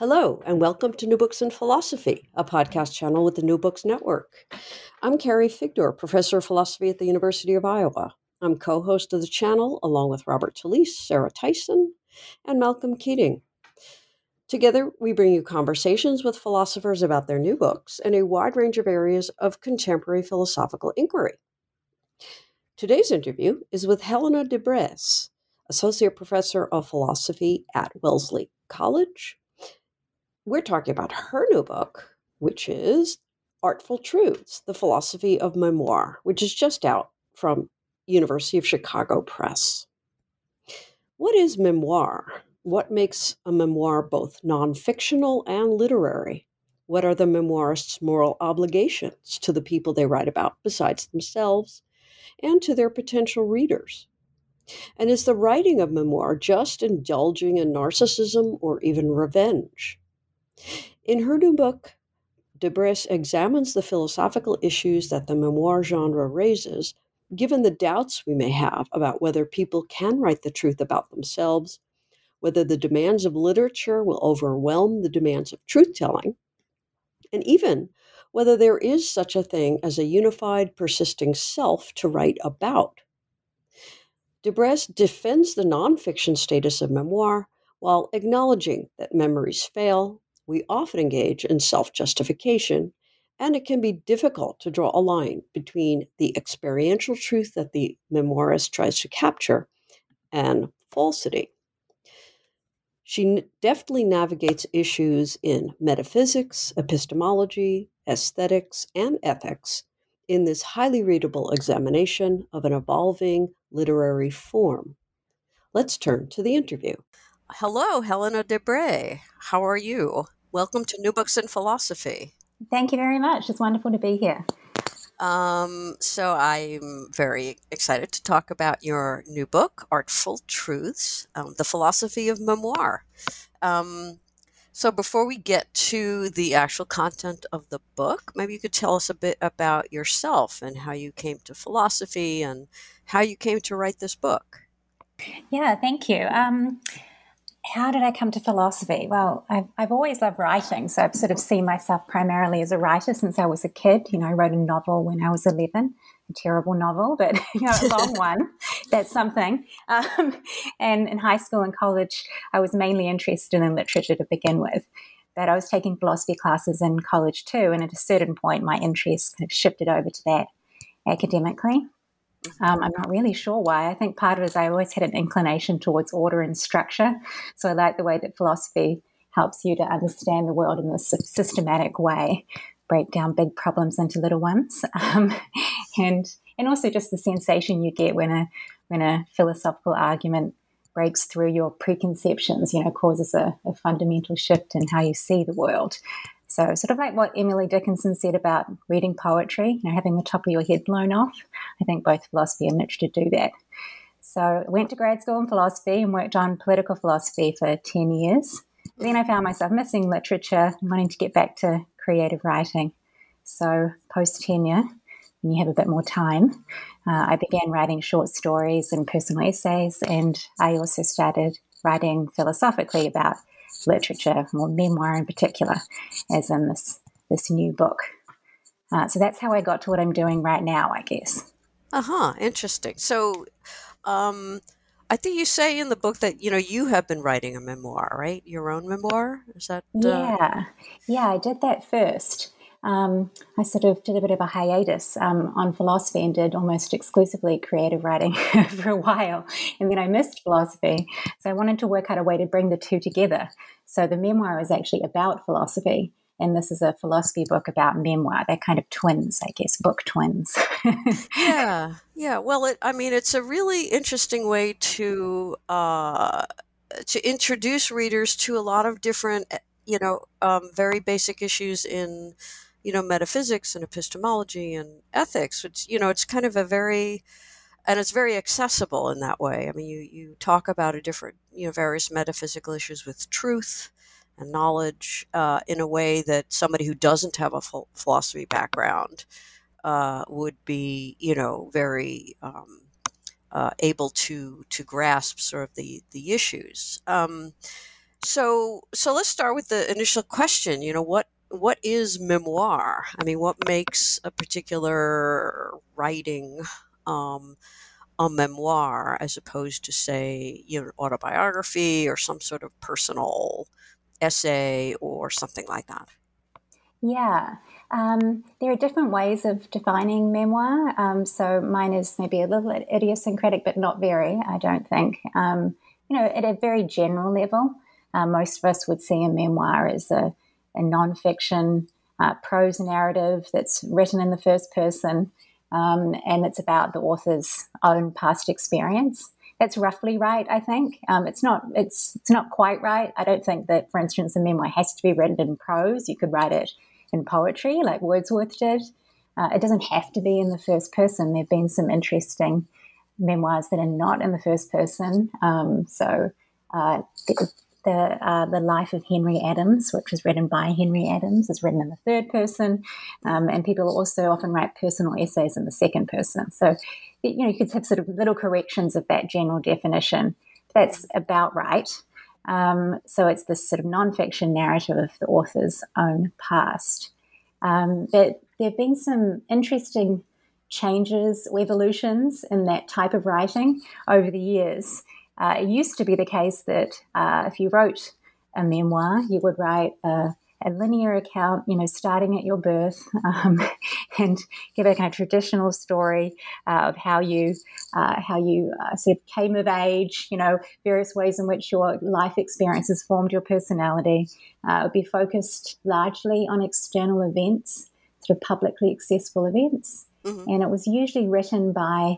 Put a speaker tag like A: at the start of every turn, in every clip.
A: Hello, and welcome to New Books in Philosophy, a podcast channel with the New Books Network. I'm Carrie Figdor, professor of philosophy at the University of Iowa. I'm co host of the channel along with Robert Talisse, Sarah Tyson, and Malcolm Keating. Together, we bring you conversations with philosophers about their new books and a wide range of areas of contemporary philosophical inquiry. Today's interview is with Helena de Bres, associate professor of philosophy at Wellesley College we're talking about her new book, which is Artful Truths, The Philosophy of Memoir, which is just out from University of Chicago Press. What is memoir? What makes a memoir both non-fictional and literary? What are the memoirist's moral obligations to the people they write about besides themselves and to their potential readers? And is the writing of memoir just indulging in narcissism or even revenge? In her new book, de Bres examines the philosophical issues that the memoir genre raises, given the doubts we may have about whether people can write the truth about themselves, whether the demands of literature will overwhelm the demands of truth telling, and even whether there is such a thing as a unified, persisting self to write about. De Bres defends the nonfiction status of memoir while acknowledging that memories fail, we often engage in self justification, and it can be difficult to draw a line between the experiential truth that the memoirist tries to capture and falsity. She deftly navigates issues in metaphysics, epistemology, aesthetics, and ethics in this highly readable examination of an evolving literary form. Let's turn to the interview. Hello, Helena de Bres. How are you? Welcome to New Books in Philosophy.
B: Thank you very much. It's wonderful to be here.
A: Um, so I'm very excited to talk about your new book, Artful Truths: um, The Philosophy of Memoir. Um, so before we get to the actual content of the book, maybe you could tell us a bit about yourself and how you came to philosophy and how you came to write this book.
B: Yeah, thank you. Um, how did I come to philosophy? Well, I've, I've always loved writing, so I've sort of seen myself primarily as a writer since I was a kid. You know, I wrote a novel when I was 11, a terrible novel, but, you know, a long one. That's something. Um, and in high school and college, I was mainly interested in literature to begin with. But I was taking philosophy classes in college too, and at a certain point, my interest kind of shifted over to that academically. Um, I'm not really sure why. I think part of it is I always had an inclination towards order and structure. So I like the way that philosophy helps you to understand the world in this systematic way, break down big problems into little ones, um, and and also just the sensation you get when a when a philosophical argument breaks through your preconceptions. You know, causes a, a fundamental shift in how you see the world. So, sort of like what Emily Dickinson said about reading poetry, you know, having the top of your head blown off. I think both philosophy and literature do that. So, I went to grad school in philosophy and worked on political philosophy for 10 years. Then I found myself missing literature wanting to get back to creative writing. So, post tenure, when you have a bit more time, uh, I began writing short stories and personal essays, and I also started writing philosophically about literature, or memoir in particular, as in this this new book. Uh, so that's how I got to what I'm doing right now, I guess.
A: Uh huh. Interesting. So, um, I think you say in the book that you know you have been writing a memoir, right? Your own memoir. Is that?
B: Uh... Yeah, yeah. I did that first um, I sort of did a bit of a hiatus um, on philosophy and did almost exclusively creative writing for a while. And then I missed philosophy. So I wanted to work out a way to bring the two together. So the memoir is actually about philosophy. And this is a philosophy book about memoir. They're kind of twins, I guess, book twins.
A: yeah, yeah. Well, it, I mean, it's a really interesting way to uh, to introduce readers to a lot of different, eh, you know, um, very basic issues in, you know, metaphysics and epistemology and ethics. It's you know, it's kind of a very and it's very accessible in that way. I mean, you you talk about a different, you know, various metaphysical issues with truth and knowledge uh, in a way that somebody who doesn't have a philosophy background uh, would be, you know, very um, uh, able to to grasp sort of the the issues. Um, so so let's start with the initial question. You know, what what is memoir? I mean, what makes a particular writing um, a memoir as opposed to, say, you autobiography or some sort of personal essay or something like that?
B: Yeah. Um, there are different ways of defining memoir. Um, so mine is maybe a little idiosyncratic, but not very, I don't think. Um, you know, at a very general level, uh, most of us would see a memoir as a, a nonfiction uh, prose narrative that's written in the first person um, and it's about the author's own past experience. It's roughly right, I think. Um, it's not. It's it's not quite right. I don't think that, for instance, a memoir has to be written in prose. You could write it in poetry, like Wordsworth did. Uh, it doesn't have to be in the first person. There have been some interesting memoirs that are not in the first person. Um, so uh, the uh, the life of Henry Adams, which was written by Henry Adams, is written in the third person, um, and people also often write personal essays in the second person. So, you know, you could have sort of little corrections of that general definition. That's about right. Um, so it's this sort of nonfiction narrative of the author's own past. Um, but there have been some interesting changes, evolutions in that type of writing over the years. Uh, it used to be the case that uh, if you wrote a memoir, you would write a, a linear account, you know, starting at your birth, um, and give a kind of traditional story uh, of how you uh, how you uh, sort of came of age, you know, various ways in which your life experiences formed your personality. Uh, it would be focused largely on external events, sort of publicly accessible events, mm-hmm. and it was usually written by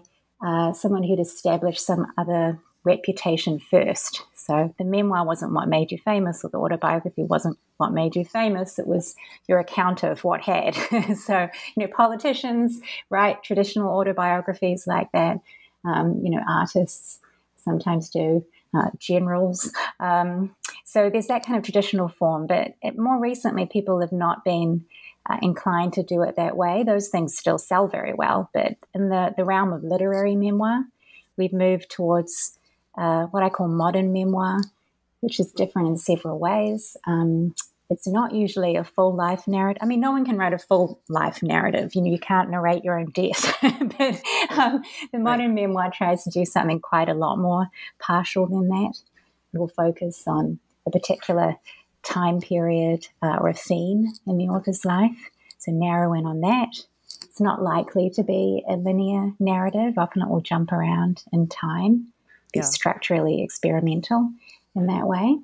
B: someone who'd established some other reputation first. So the memoir wasn't what made you famous, or the autobiography wasn't what made you famous. It was your account of what had. so, you know, politicians write traditional autobiographies like that. Um, you know, artists sometimes do. Uh, generals. Um, so there's that kind of traditional form, but it, more recently, people have not been uh, inclined to do it that way. Those things still sell very well, but in the, the realm of literary memoir, we've moved towards uh, what I call modern memoir, which is different in several ways. Um, it's not usually a full life narrative. I mean, no one can write a full life narrative. You know, you can't narrate your own death. but um, the modern right. memoir tries to do something quite a lot more partial than that. It will focus on a particular time period uh, or a theme in the author's life. So narrow in on that. It's not likely to be a linear narrative. Often it will jump around in time be yeah. structurally experimental in that way.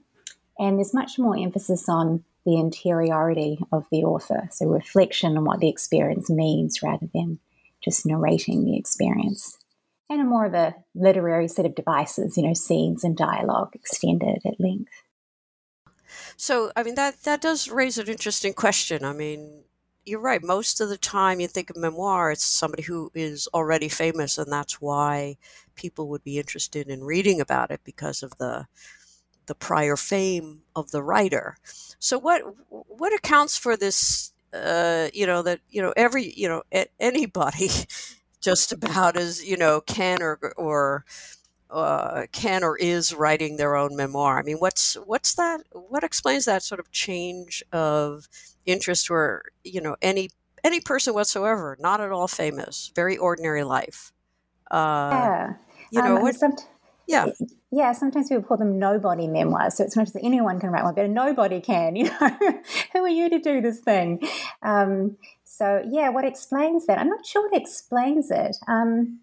B: And there's much more emphasis on the interiority of the author, so reflection on what the experience means rather than just narrating the experience. And a more of a literary set of devices, you know, scenes and dialogue extended at length.
A: So, I mean, that, that does raise an interesting question. I mean, you're right. Most of the time, you think of memoir, it's somebody who is already famous, and that's why people would be interested in reading about it because of the the prior fame of the writer. So, what what accounts for this? Uh, you know that you know every you know anybody just about as you know can or or uh, can or is writing their own memoir. I mean, what's what's that? What explains that sort of change of interest where you know any any person whatsoever, not at all famous, very ordinary life.
B: Uh, yeah,
A: you know um, what? Some, yeah,
B: yeah. Sometimes people call them nobody memoirs, so it's not just anyone can write one, but nobody can. You know, who are you to do this thing? Um, so yeah, what explains that? I'm not sure what explains it. Um,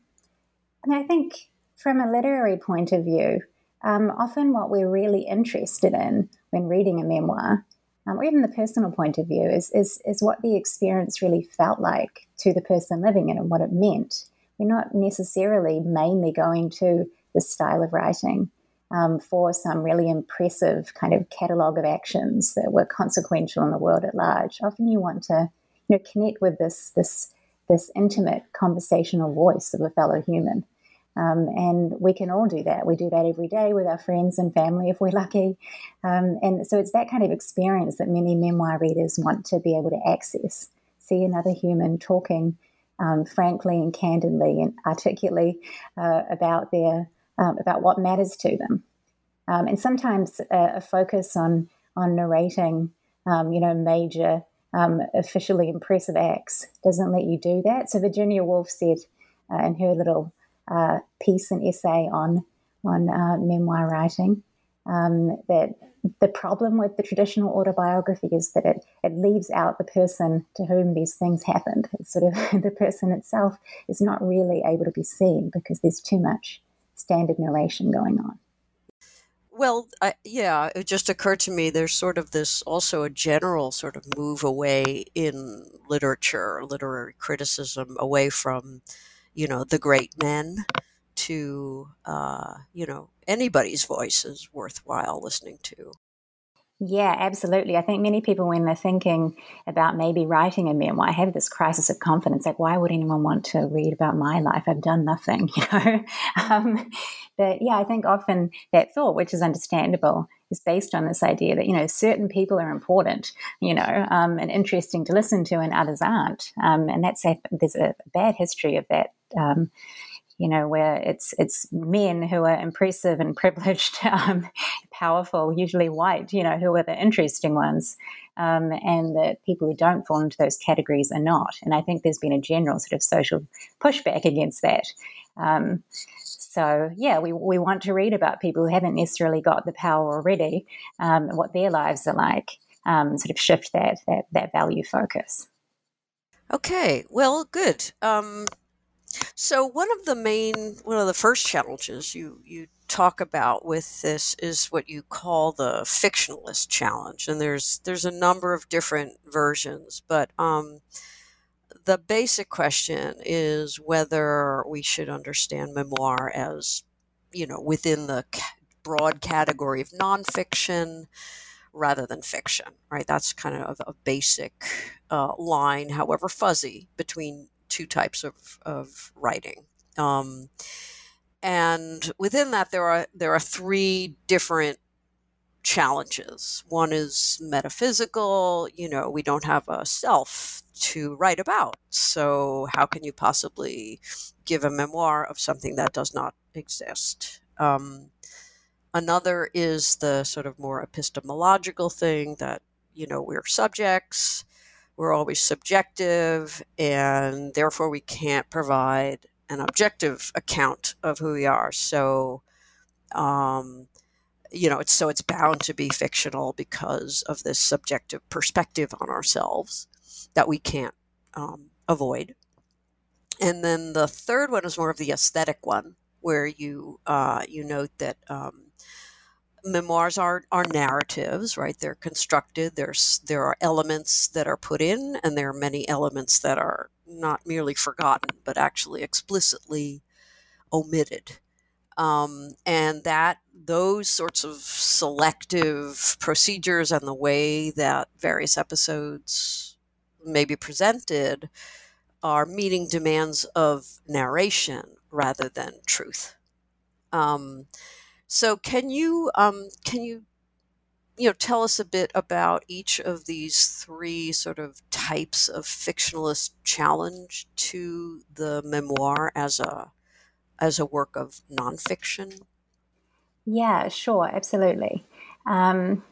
B: I mean, I think from a literary point of view, um, often what we're really interested in when reading a memoir um, or even the personal point of view, is, is, is what the experience really felt like to the person living it and what it meant. We're not necessarily mainly going to the style of writing. um, for some really impressive kind of catalogue of actions that were consequential in the world at large. Often you want to, you know, connect with this this this intimate conversational voice of a fellow human. Um, and we can all do that. We do that every day with our friends and family if we're lucky. Um, and so it's that kind of experience that many memoir readers want to be able to access. See another human talking um, frankly and candidly and articulately uh, about their um, about what matters to them. Um, and sometimes a, a, focus on on narrating, um, you know, major officially impressive acts doesn't let you do that. So Virginia Woolf said uh, in her little uh, piece and essay on on uh, memoir writing. Um, that the problem with the traditional autobiography is that it, it leaves out the person to whom these things happened. It's sort of the person itself is not really able to be seen because there's too much standard narration going on.
A: Well, I, yeah, it just occurred to me there's sort of this also a general sort of move away in literature, literary criticism, away from you know, the great men to, uh, you know, anybody's voice is worthwhile listening to.
B: Yeah, absolutely. I think many people, when they're thinking about maybe writing a memoir, have this crisis of confidence. Like, why would anyone want to read about my life? I've done nothing, you know. um, but yeah, I think often that thought, which is understandable, is based on this idea that you know certain people are important, you know, um, and interesting to listen to, and others aren't. Um, and that's a, there's a bad history of that um, you know, where it's it's men who are impressive and privileged, um, powerful, usually white, you know, who are the interesting ones, um, and the people who don't fall into those categories are not. And I think there's been a general sort of social pushback against that. Um, so yeah, we we want to read about people who haven't necessarily got the power already, um, what their lives are like, um, sort of shift that that that value focus.
A: Okay, well, good. Um, so one of the main, one of the first challenges you you talk about with this is what you call the fictionalist challenge, and there's there's a number of different versions, but um, the basic question is whether we should understand memoir as, you know, within the broad category of nonfiction rather than fiction, right? That's kind of a basic uh, line, however fuzzy, between two types of, of writing. Um, and within that, there are there are three different challenges. One is metaphysical. You know, we don't have a self to write about, so how can you possibly give a memoir of something that does not exist? Um, another is the sort of more epistemological thing that you know we're subjects we're always subjective and therefore we can't provide an objective account of who we are. So um, you know it's so it's bound to be fictional because of this subjective perspective on ourselves that we can't um, avoid. And then the third one is more of the aesthetic one where you uh, you note that um, memoirs are are narratives, right? They're constructed. There's there are elements that are put in, and there are many elements that are not merely forgotten, but actually explicitly omitted. Um, and that those sorts of selective procedures and the way that various episodes may be presented are meeting demands of narration rather than truth. Um, so can you um, can you you know tell us a bit about each of these three sort of types of fictionalist challenge to the memoir as a as a work of nonfiction?
B: Yeah, sure, absolutely. Um,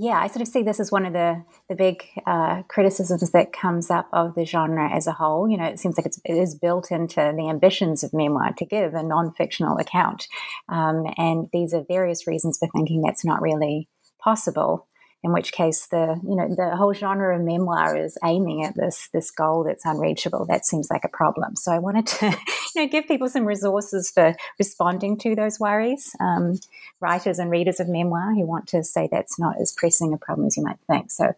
B: yeah, I sort of see this as one of the the big uh, criticisms that comes up of the genre as a whole. You know, it seems like it's, it is built into the ambitions of memoir to give a non fictional account, um, and these are various reasons for thinking that's not really possible in which case the you know the whole genre of memoir is aiming at this this goal that's unreachable. That seems like a problem. So i wanted to you know give people some resources for responding to those worries um, writers and readers of memoir who want to say that's not as pressing a problem as you might think. So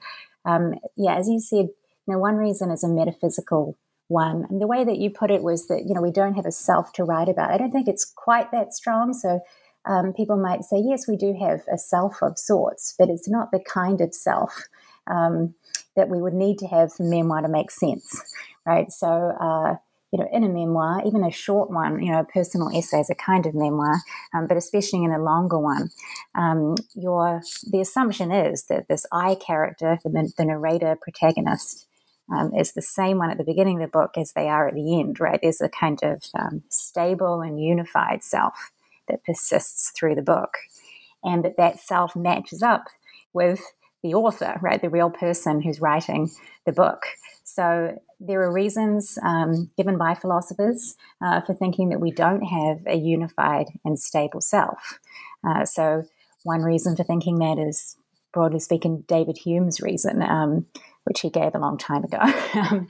B: um, yeah as you said you know one reason is a metaphysical one. And the way that you put it was that you know we don't have a self to write about. I don't think it's quite that strong. So um, people might say, yes, we do have a self of sorts, but it's not the kind of self um, that we would need to have for memoir to make sense, right? So, uh, you know, in a memoir, even a short one, you know, a personal essay is a kind of memoir, um, but especially in a longer one, um, your the assumption is that this I character, the, the narrator protagonist, um, is the same one at the beginning of the book as they are at the end, right? There's a kind of um, stable and unified self that persists through the book, and that that self matches up with the author, right? The real person who's writing the book. So there are reasons um, given by philosophers uh, for thinking that we don't have a unified and stable self. Uh, so one reason for thinking that is, broadly speaking, David Hume's reason, um, which he gave a long time ago, um,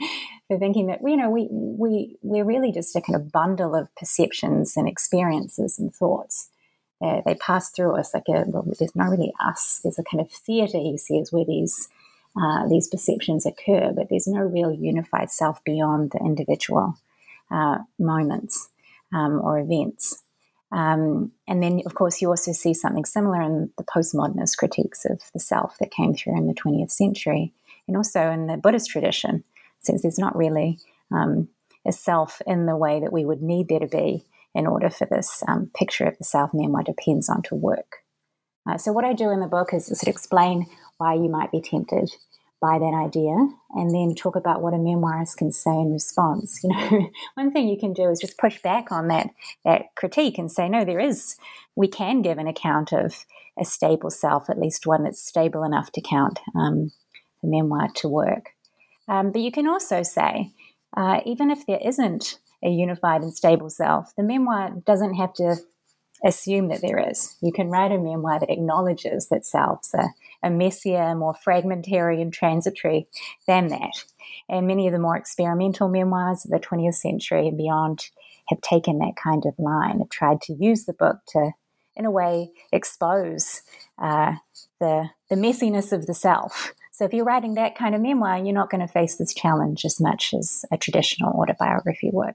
B: for thinking that you know we we we're really just a kind of bundle of perceptions and experiences and thoughts. Uh, they pass through us like a well, there's not really us. There's a kind of theatre he says where these uh, these perceptions occur, but there's no real unified self beyond the individual uh, moments um, or events. Um, and then, of course, you also see something similar in the postmodernist critiques of the self that came through in the 20th century, and also in the Buddhist tradition, since there's not really um, a self in the way that we would need there to be in order for this um, picture of the self memoir depends on to work. Uh, so, what I do in the book is to explain why you might be tempted by that idea and then talk about what a memoirist can say in response. You know, one thing you can do is just push back on that that critique and say, no, there is we can give an account of a stable self, at least one that's stable enough to count um, the memoir to work. Um, but you can also say, uh, even if there isn't a unified and stable self, the memoir doesn't have to assume that there is. You can write a memoir that acknowledges that selves are, are messier, more fragmentary, and transitory than that. And many of the more experimental memoirs of the 20th century and beyond have taken that kind of line, have tried to use the book to, in a way, expose uh, the, the messiness of the self. So if you're writing that kind of memoir, you're not going to face this challenge as much as a traditional autobiography would.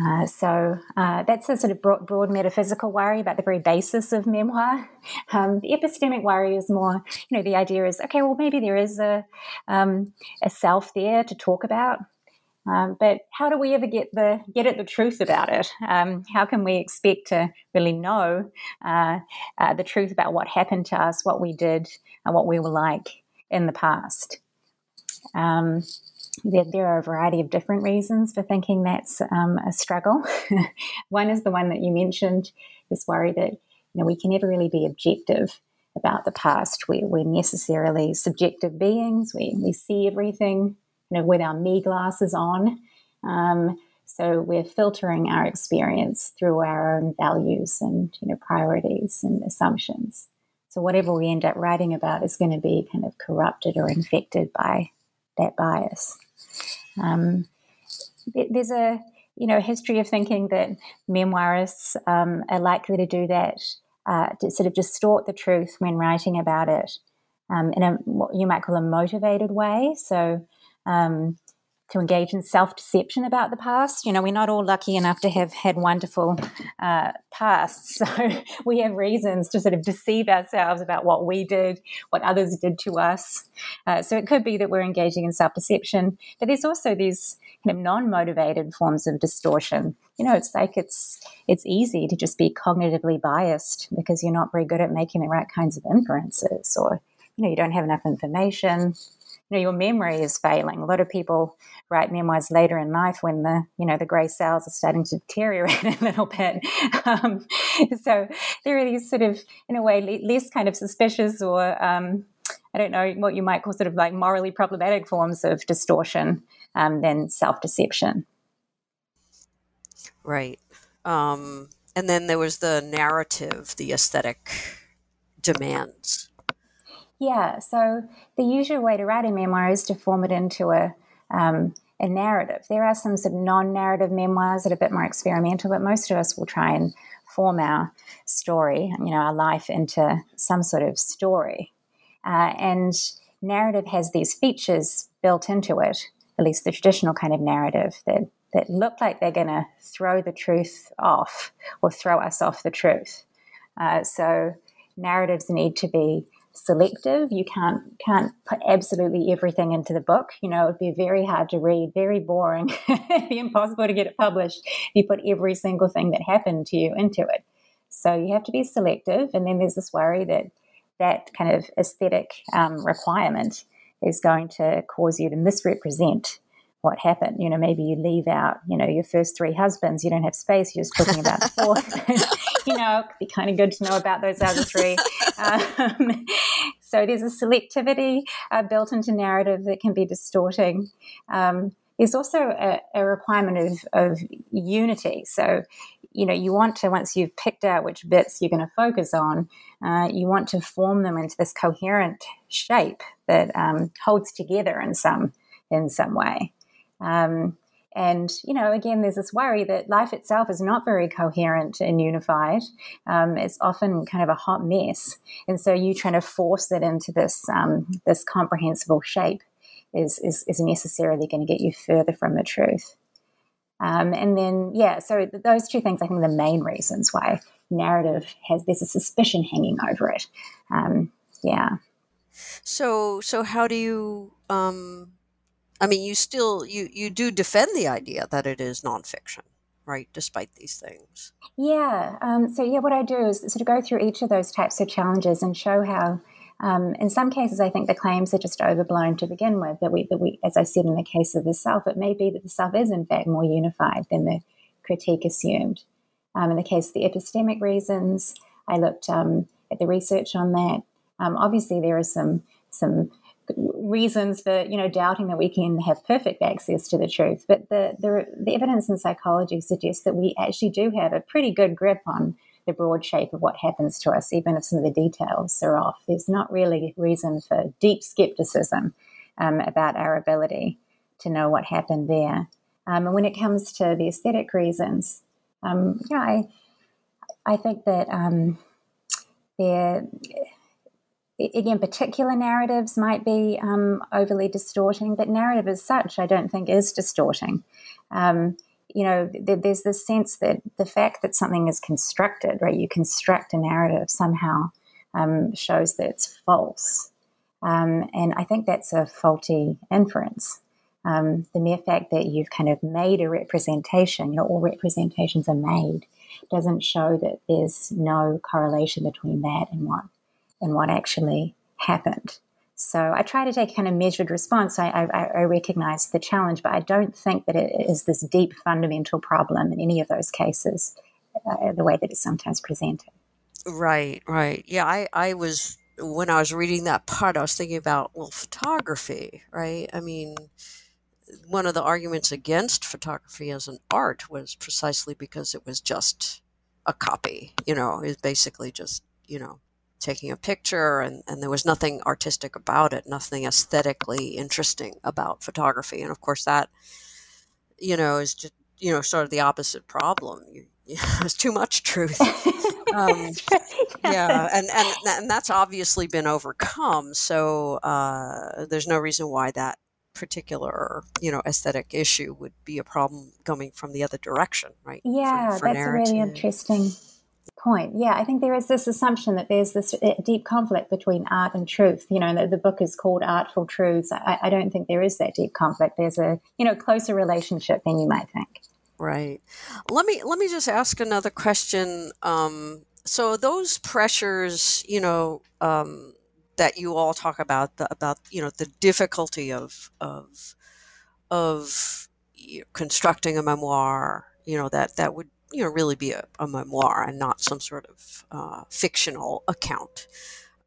B: Uh, so uh, that's a sort of broad, broad, metaphysical worry about the very basis of memoir. Um, the epistemic worry is more, you know, the idea is okay, well, maybe there is a um, a self there to talk about, um, but how do we ever get the get at the truth about it? Um, how can we expect to really know uh, uh, the truth about what happened to us, what we did, and what we were like in the past? Um, there, there, are a variety of different reasons for thinking that's um, a struggle. one is the one that you mentioned, this worry that you know we can never really be objective about the past. We, we're necessarily subjective beings. We, we see everything you know with our me glasses on. Um, so we're filtering our experience through our own values and you know priorities and assumptions. So whatever we end up writing about is going to be kind of corrupted or infected by that bias. Um, there's a you know history of thinking that memoirists um, are likely to do that uh, to sort of distort the truth when writing about it um, in a what you might call a motivated way. So um, to engage in self deception about the past. You know, we're not all lucky enough to have had wonderful uh, pasts. So we have reasons to sort of deceive ourselves about what we did, what others did to us. Uh, so it could be that we're engaging in self deception, but there's also these kind of non motivated forms of distortion. You know, it's like it's it's easy to just be cognitively biased because you're not very good at making the right kinds of inferences, or you know, you don't have enough information you know your memory is failing. A lot of people write memoirs later in life when the you know the grey cells are starting to deteriorate a little bit. Um, so there are these sort of in a way less kind of suspicious or um, I don't know what you might call sort of like morally problematic forms of distortion um, than self deception.
C: Right. Um, and then there was the narrative, the aesthetic demands.
B: Yeah, so the usual way to write a memoir is to form it into a um, a narrative. There are some sort of non-narrative memoirs that are a bit more experimental, but most of us will try and form our story, you know, our life into some sort of story. Uh, and narrative has these features built into it, at least the traditional kind of narrative that that look like they're going to throw the truth off or throw us off the truth. Uh, so narratives need to be selective. You can't can't put absolutely everything into the book. You know, it'd be very hard to read, very boring, it'd be impossible to get it published if you put every single thing that happened to you into it. So you have to be selective, and then there's this worry that that kind of aesthetic um, requirement is going to cause you to misrepresent what happened. You know, maybe you leave out, you know, your first three husbands, you don't have space, you're just talking about the fourth. you know, it could be kind of good to know about those other three. Um, so there's a selectivity uh, built into narrative that can be distorting. Um, there's also a, a requirement of, of unity. So, you know, you want to, once you've picked out which bits you're going to focus on, uh, you want to form them into this coherent shape that um, holds together in some in some way. Um, and, you know, again, there's this worry that life itself is not very coherent and unified. Um, it's often kind of a hot mess. And so you trying to force it into this, um, this comprehensible shape is, is, is necessarily going to get you further from the truth. Um, and then, yeah, so those two things, I think, are the main reasons why narrative has, there's a suspicion hanging over it. Um, yeah.
A: So, so how do you, um, I mean, you still you you do defend the idea that it is nonfiction, right? Despite these things.
B: Yeah. Um, so yeah, what I do is sort of go through each of those types of challenges and show how. Um, in some cases, I think the claims are just overblown to begin with. That we, that we, as I said in the case of the self, it may be that the self is in fact more unified than the critique assumed. Um, in the case of the epistemic reasons, I looked um, at the research on that. Um, obviously, there are some some reasons for you know doubting that we can have perfect access to the truth. But the, the, the evidence in psychology suggests that we actually do have a pretty good grip on the broad shape of what happens to us even if some of the details are off. There's not really reason for deep skepticism um, about our ability to know what happened there. Um, and when it comes to the aesthetic reasons um, yeah I, I think that um, there again, particular narratives might be um, overly distorting, but narrative as such, I don't think is distorting. Um, you know, th- there's this sense that the fact that something is constructed, right, you construct a narrative somehow um, shows that it's false. Um, and I think that's a faulty inference. Um, the mere fact that you've kind of made a representation, you know, all representations are made, doesn't show that there's no correlation between that and what and what actually happened. So I try to take kind of measured response. I, I, I, recognize the challenge, but I don't think that it is this deep fundamental problem in any of those cases, uh, the way that it's sometimes presented.
A: Right, right. Yeah, I, I was, when I was reading that part, I was thinking about, well, photography, right? I mean, one of the arguments against photography as an art was precisely because it was just a copy, you know, it's basically just, you know, taking a picture and, and there was nothing artistic about it nothing aesthetically interesting about photography. And of course that you know is just you know sort of the opposite problem. You, you there's too much truth. Um, yeah. and, and and that's obviously been overcome. So uh, there's no reason why that particular you know aesthetic issue would be a problem coming from the other direction right?
B: Yeah for, for that's narrative. really interesting point. Yeah, I think there is this assumption that there's this uh, deep conflict between art and truth. You know, the, the book is called Artful Truths. I, I, don't think there is that deep conflict. There's a you know closer relationship than you might think.
A: Right. Let me let me just ask another question. Um, so those pressures, you know, um, that you all talk about the, about you know the difficulty of of of constructing a memoir, you know that that would you know really be a, a memoir and not some sort of uh, fictional account.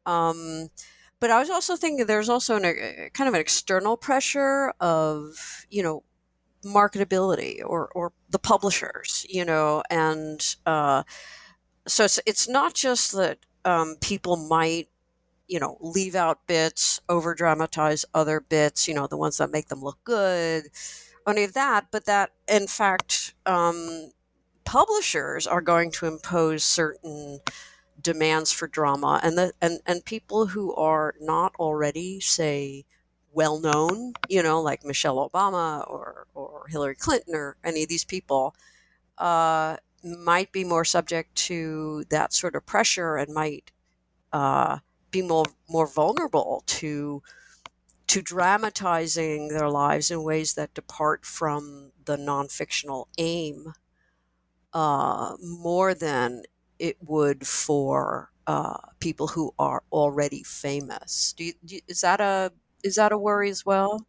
A: Um, but I was also thinking there's also an, a kind of an external pressure of you know marketability or or the publishers, you know, and uh, so it's it's not just that um, people might you know leave out bits, over dramatize other bits, you know, the ones that make them look good, any of that, but that in fact um, publishers are going to impose certain demands for drama and the and, and people who are not already say well known, you know, like Michelle Obama or, or Hillary Clinton or any of these people, uh, might be more subject to that sort of pressure and might uh, be more more vulnerable to to dramatizing their lives in ways that depart from the non-fictional aim uh, more than it would for uh, people who are already famous. Do you, do you, is that a is that a worry as well?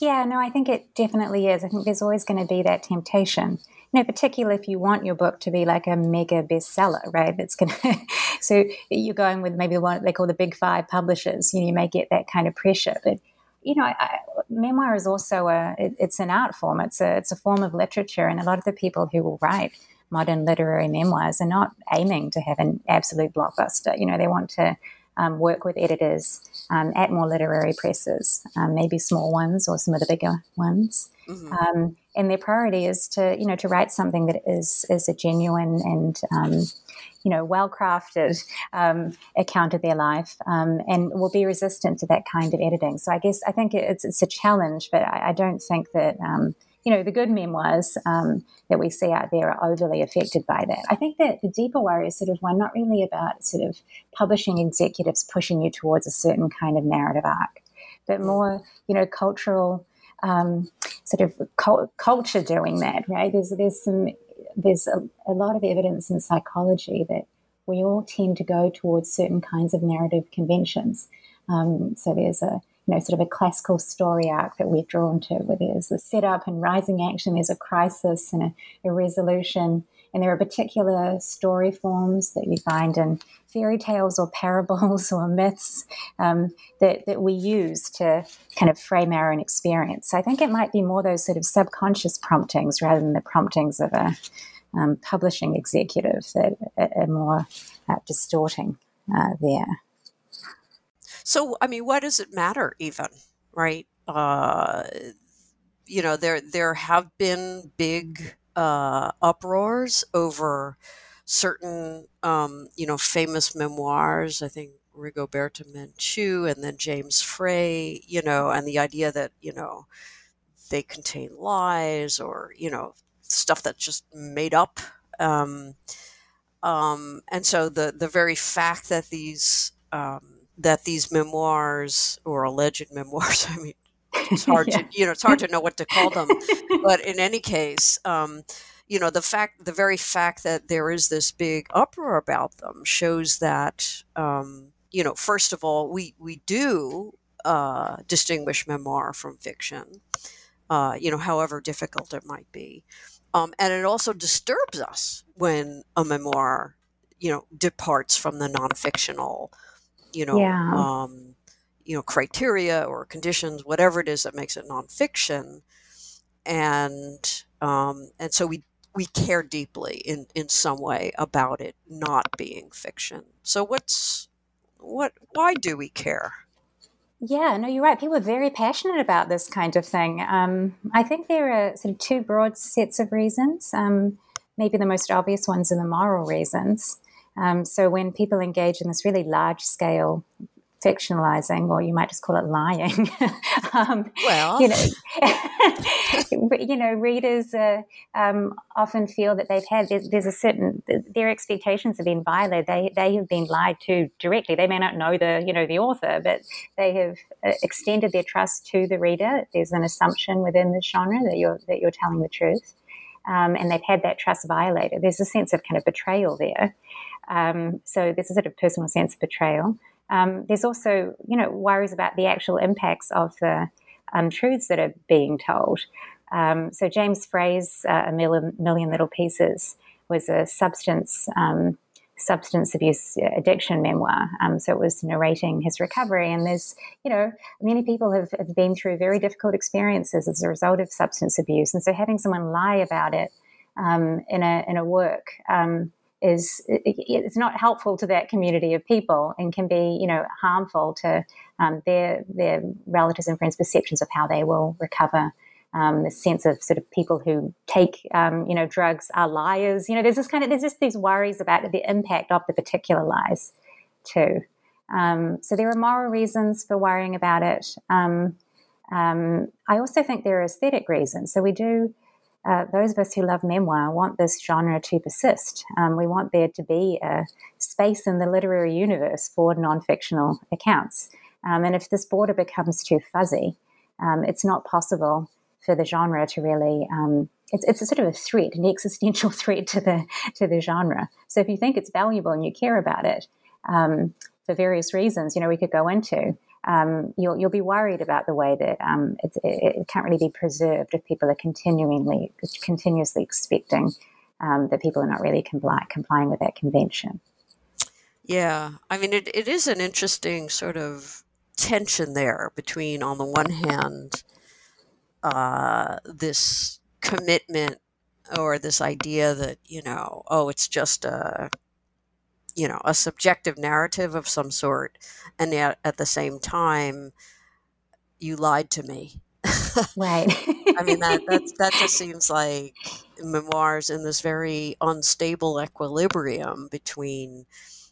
B: Yeah, no, I think it definitely is. I think there's always going to be that temptation. You know, particularly if you want your book to be like a mega bestseller, right? That's going to, so you're going with maybe what they call the big five publishers. You know, you may get that kind of pressure, but you know, I, memoir is also a it, it's an art form. It's a it's a form of literature, and a lot of the people who will write modern literary memoirs are not aiming to have an absolute blockbuster. You know, they want to um, work with editors um, at more literary presses, um, maybe small ones or some of the bigger ones. Mm-hmm. Um, and their priority is to, you know, to write something that is is a genuine and um, you know, well crafted um, account of their life um, and will be resistant to that kind of editing. So I guess I think it's, it's a challenge, but I, I don't think that, um, you know, the good memoirs um, that we see out there are overly affected by that. I think that the deeper worry is sort of one not really about sort of publishing executives pushing you towards a certain kind of narrative arc, but more, you know, cultural. Um, sort of culture doing that, right? There's there's some there's a, a lot of evidence in psychology that we all tend to go towards certain kinds of narrative conventions. Um, so there's a you know sort of a classical story arc that we're drawn to, where there's a setup and rising action, there's a crisis and a, a resolution, and there are particular story forms that you find in fairy tales or parables or myths um, that, that we use to kind of frame our own experience. So I think it might be more those sort of subconscious promptings rather than the promptings of a um, publishing executive that are more uh, distorting uh, there.
A: So, I mean, what does it matter even, right? Uh, you know, there there have been big uh, uproars over certain, um, you know, famous memoirs. I think Rigoberta Menchú and then James Frey, you know, and the idea that, you know, they contain lies or, you know, stuff that's just made up. Um, um, and so the, the very fact that these um, that these memoirs or alleged memoirs, I mean, it's hard yeah. to you know it's hard to know what to call them but in any case um, you know the fact the very fact that there is this big uproar about them shows that um, you know first of all we we do uh, distinguish memoir from fiction uh, you know however difficult it might be um, and it also disturbs us when a memoir you know departs from the non-fictional you know yeah. um, you know criteria or conditions whatever it is that makes it nonfiction and um, and so we we care deeply in in some way about it not being fiction so what's what why do we care
B: yeah, no, you're right. People are very passionate about this kind of thing. Um, I think there are sort of two broad sets of reasons. Um, maybe the most obvious ones are the moral reasons. Um, so when people engage in this really large scale fictionalizing, or you might just call it lying.
A: um, well,
B: you know, you know, readers uh, um, often feel that they've had there's, there's, a certain their expectations have been violated. They they have been lied to directly. They may not know the you know the author, but they have uh, extended their trust to the reader. There's an assumption within the genre that you're that you're telling the truth. Um, and they've had that trust violated. There's a sense of kind of betrayal there. Um, so there's a sort of personal sense of betrayal. Um, there's also, you know, worries about the actual impacts of the untruths that are being told. Um, so James Frey's uh, A Million, Million, Little Pieces was a substance um, substance abuse addiction memoir. Um, so it was narrating his recovery. And there's, you know, many people have, have, been through very difficult experiences as a result of substance abuse. And so having someone lie about it um, in a in a work um, is it's not helpful to that community of people and can be you know harmful to um, their their relatives and friends perceptions of how they will recover. Um, the sense of sort of people who take um, you know drugs are liars. You know there's this kind of there's just these worries about the impact of the particular lies too. Um, so there are moral reasons for worrying about it. Um, Um, I also think there are aesthetic reasons. So we do, uh, those of us who love memoir want this genre to persist. Um, we want there to be a space in the literary universe for non fictional accounts. Um, and if this border becomes too fuzzy, um, it's not possible for the genre to really. Um, it's, it's a sort of a threat, an existential threat to the to the genre. So if you think it's valuable and you care about it, um, for various reasons, you know, we could go into. Um, you'll you'll be worried about the way that um, it, it, can't really be preserved if people are continually continuously expecting um, that people are not really comply, complying with that convention.
A: Yeah, I mean, it, it is an interesting sort of tension there between, on the one hand, uh, this commitment or this idea that you know, oh, it's just a you know a subjective narrative of some sort, and yet at the same time, you lied to me.
B: right.
A: I mean that that that just seems like memoirs in this very unstable equilibrium between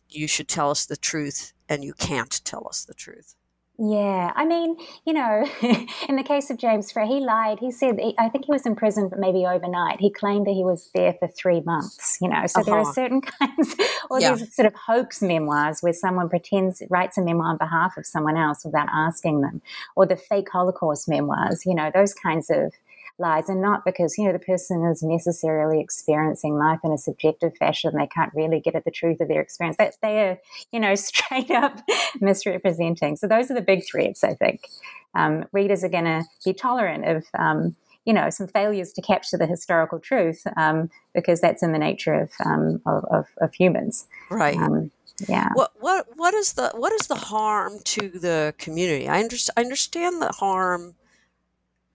A: you should tell us the truth and you can't tell us the truth.
B: Yeah, I mean, you know, in the case of James Frey, he lied. He said, I think he was in prison, but maybe overnight. He claimed that he was there for three months. You know, so uh-huh. there are uh-huh. certain kinds, or yeah. these sort of hoax memoirs where someone pretends writes a memoir on behalf of someone else without asking them, or the fake Holocaust memoirs. You know, those kinds of lies and not because you know the person is necessarily experiencing life in a subjective fashion. They can't really get at the truth of their experience that they are you know straight up misrepresenting. So those are the big threats i think. Um, readers are going to be tolerant of um, you know some failures to capture the historical truth um, because that's in the nature of um, of, of, of, humans.
A: Right.
B: Um, yeah.
A: What what what is the what is the harm to the community? I, under, I understand the harm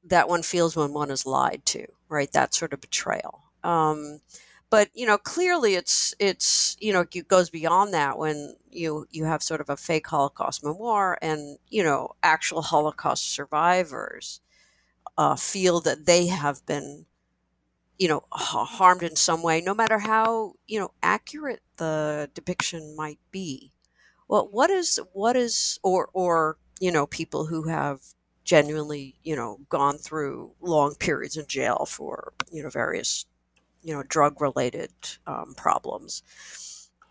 A: that one feels when one is lied to, right? That sort of betrayal. Um, but you know, clearly, it's it's you know, it goes beyond that when you you have sort of a fake Holocaust memoir, and you know, actual Holocaust survivors uh, feel that they have been, you know, harmed in some way, no matter how you know accurate the depiction might be. Well, what is what is or or you know, people who have genuinely, you know, gone through long periods in jail for, you know, various, you know, drug related um, problems.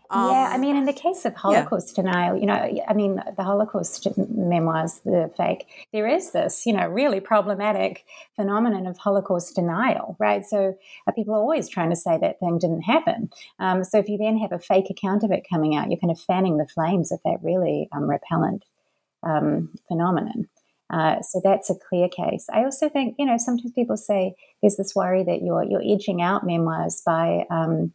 B: Um, yeah, I um, mean, in the case of Holocaust yeah. denial, you know, I mean, the Holocaust memoirs, the fake, there is this, you know, really problematic phenomenon of Holocaust denial, right? So uh, people are always trying to say that thing didn't happen. Um, so if you then have a fake account of it coming out, you're kind of fanning the flames of that really um, repellent um, phenomenon. Uh, so that's a clear case. I also think, you know, sometimes people say there's this worry that you're you're edging out memoirs by um,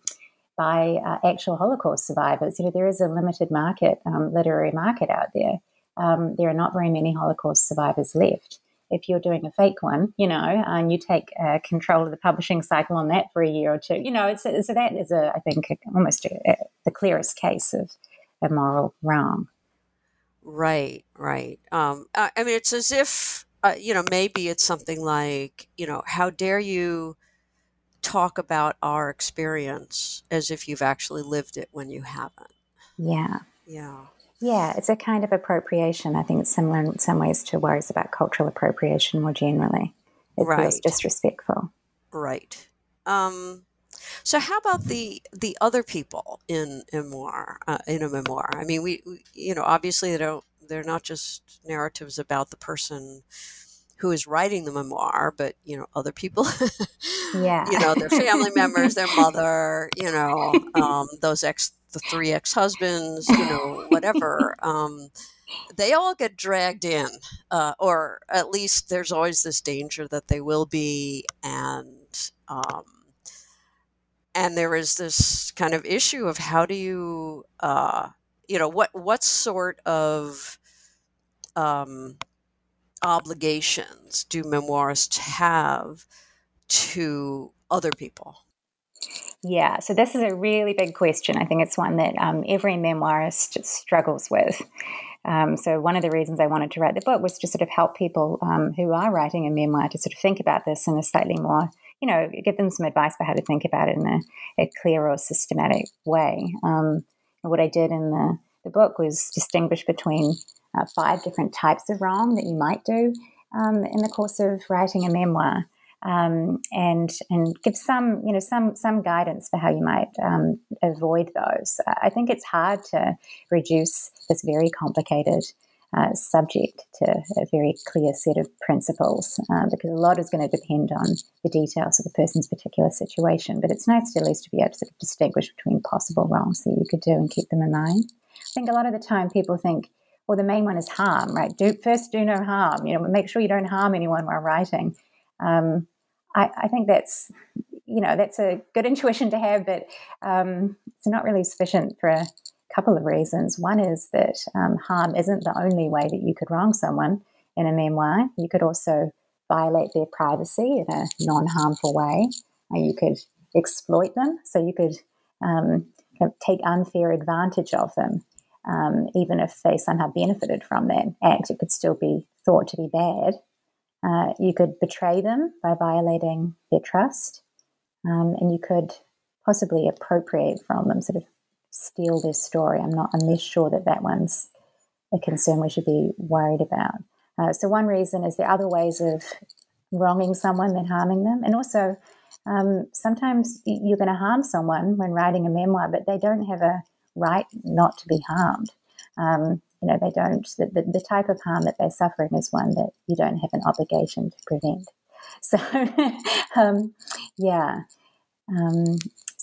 B: by uh, actual Holocaust survivors. You know, there is a limited market, um, literary market out there. Um, there are not very many Holocaust survivors left. If you're doing a fake one, you know, and you take uh, control of the publishing cycle on that for a year or two, you know, so that is a, I think, almost a, a, the clearest case of a moral wrong.
A: Right, right. Um, I, I mean, it's as if, uh, you know, maybe it's something like, you know, how dare you talk about our experience as if you've actually lived it when you haven't.
B: Yeah.
A: Yeah.
B: Yeah, it's a kind of appropriation. I think it's similar in some ways to worries about cultural appropriation more generally. It right. feels disrespectful.
A: Right. Um, so how about the the other people in memoir uh, in a memoir? I mean, we, we, you know obviously they don't they're not just narratives about the person who is writing the memoir, but you know other people.
B: yeah,
A: you know their family members, their mother, you know um, those ex the three ex husbands, you know whatever. Um, they all get dragged in, uh, or at least there's always this danger that they will be, and um, and there is this kind of issue of how do you uh, you know what what sort of um, obligations do memoirists have to other people
B: yeah, so this is a really big question. I think it's one that um, every memoirist struggles with. Um, so, one of the reasons I wanted to write the book was to sort of help people um, who are writing a memoir to sort of think about this in a slightly more you know, give them some advice for how to think about it in a, a clear or systematic way. Um, what I did in the, the book was distinguish between uh, five different types of wrong that you might do. um, in the course of writing a memoir. Um, and and give some you know some some guidance for how you might um, avoid those. I think it's hard to reduce this very complicated uh, subject to a very clear set of principles uh, because a lot is going to depend on the details of the person's particular situation. But it's nice to at least to be able to sort of distinguish between possible wrongs that you could do and keep them in mind. I think a lot of the time people think, well, the main one is harm, right? Do first do no harm. You know, make sure you don't harm anyone while writing. Um, I, I, think that's you know that's a good intuition to have, but um, it's not really sufficient for a couple of reasons. One is that um, harm isn't the only way that you could wrong someone in a memoir. You could also violate their privacy in a non harmful way. you could exploit them, so you could um, take unfair advantage of them. Um, even if they somehow benefited from that act, it could still be thought to be bad. Uh, you could betray them by violating their trust, um, and you could possibly appropriate from them, sort of steal their story. I'm not. I'm less sure that that one's a concern we should be worried about. Uh, so one reason is are other ways of wronging someone than harming them, and also um, sometimes you're going to harm someone when writing a memoir, but they don't have a right not to be harmed. Um, you know, they don't. The, the, the, type of harm that they're suffering is one that you don't have an obligation to prevent. So, um, yeah.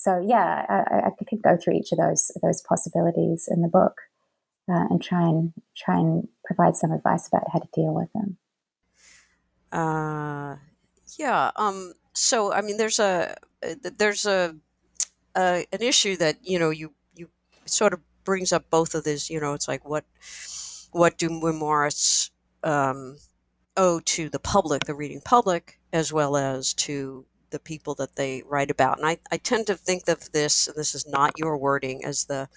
B: So yeah, I, I, could go through each of those those possibilities in the book uh, and try and try and provide some advice about how to deal with them.
A: Uh, yeah. Um. So I mean, there's a uh, there's a, a an issue that you know you you sort of brings up both of these. You know, it's like what what do memoirists um, owe to the public, the reading public, as well as to the people that they write about. And I, I tend to think of this, and this is not your wording, as the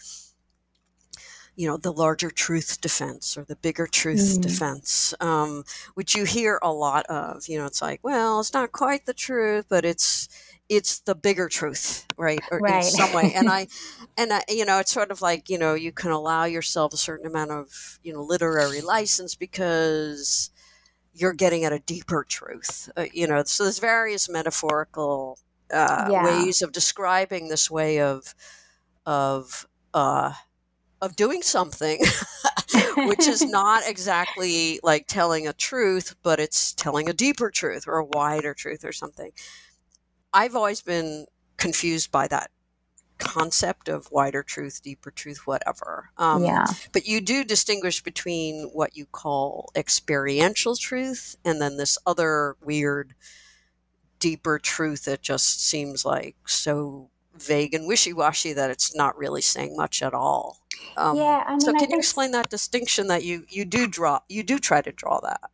A: you know the larger truth defense or the bigger truth mm. defense um, which you hear a lot of you know it's like well it's not quite the truth but it's it's the bigger truth right or
B: right.
A: in some way and i and i you know it's sort of like you know you can allow yourself a certain amount of you know literary license because you're getting at a deeper truth. Uh, you know, so there's various metaphorical uh, yeah. ways of describing this way of of uh, of doing something, which is not exactly like telling a truth, but it's telling a deeper truth or a wider truth or something. I've always been confused by that concept of wider truth, deeper truth, whatever.
B: Um, yeah.
A: But you do distinguish between what you call experiential truth and then this other weird, deeper truth that just seems like so vague and wishy washy that it's not really saying much at all.
B: Um, yeah. I mean,
A: so, can
B: I
A: you explain that distinction that you you do draw? You do try to draw that.